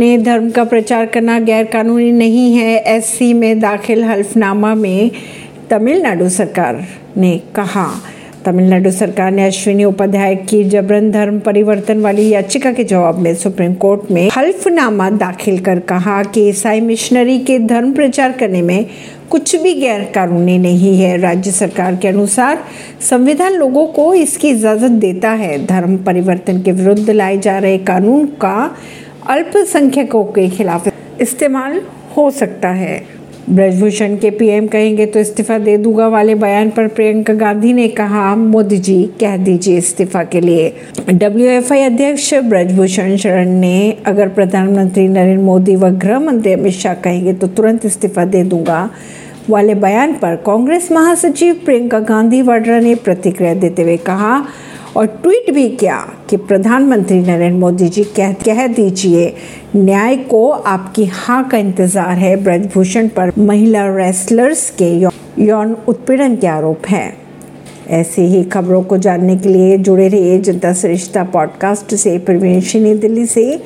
ने धर्म का प्रचार करना गैर कानूनी नहीं है एससी में दाखिल हल्फनामा में तमिलनाडु सरकार ने कहा। तमिलनाडु सरकार ने अश्विनी उपाध्याय की जबरन धर्म परिवर्तन वाली याचिका के जवाब में सुप्रीम कोर्ट में हल्फनामा दाखिल कर कहा कि ईसाई मिशनरी के धर्म प्रचार करने में कुछ भी गैर कानूनी नहीं है। राज्य सरकार के अनुसार संविधान लोगों को इसकी इजाज़त देता है। धर्म परिवर्तन के विरुद्ध लाए जा रहे कानून का अल्पसंख्यकों के खिलाफ इस्तेमाल हो सकता है। ब्रजभूषण के पीएम कहेंगे तो इस्तीफा दे दूँगा वाले बयान पर प्रियंका गांधी ने कहा मोदी जी कह दीजिए इस्तीफा के लिए। डब्ल्यूएफआई अध्यक्ष ब्रजभूषण शरण ने, अगर प्रधानमंत्री नरेंद्र मोदी व गृह मंत्री अमित शाह कहेंगे तो तुरंत इस्तीफा दे दूँगा। वाले बयान पर कांग्रेस महासचिव प्रियंका गांधी वाड्रा ने प्रतिक्रिया देते हुए कहा और ट्वीट भी किया कि प्रधानमंत्री नरेंद्र मोदी जी कह कह दीजिए, न्याय को आपकी हाँ का इंतज़ार है। ब्रजभूषण पर महिला रेसलर्स के यौन उत्पीड़न के आरोप हैं। ऐसे ही खबरों को जानने के लिए जुड़े रहिए जनता सरिश्ता पॉडकास्ट से। प्रवीण दिल्ली से।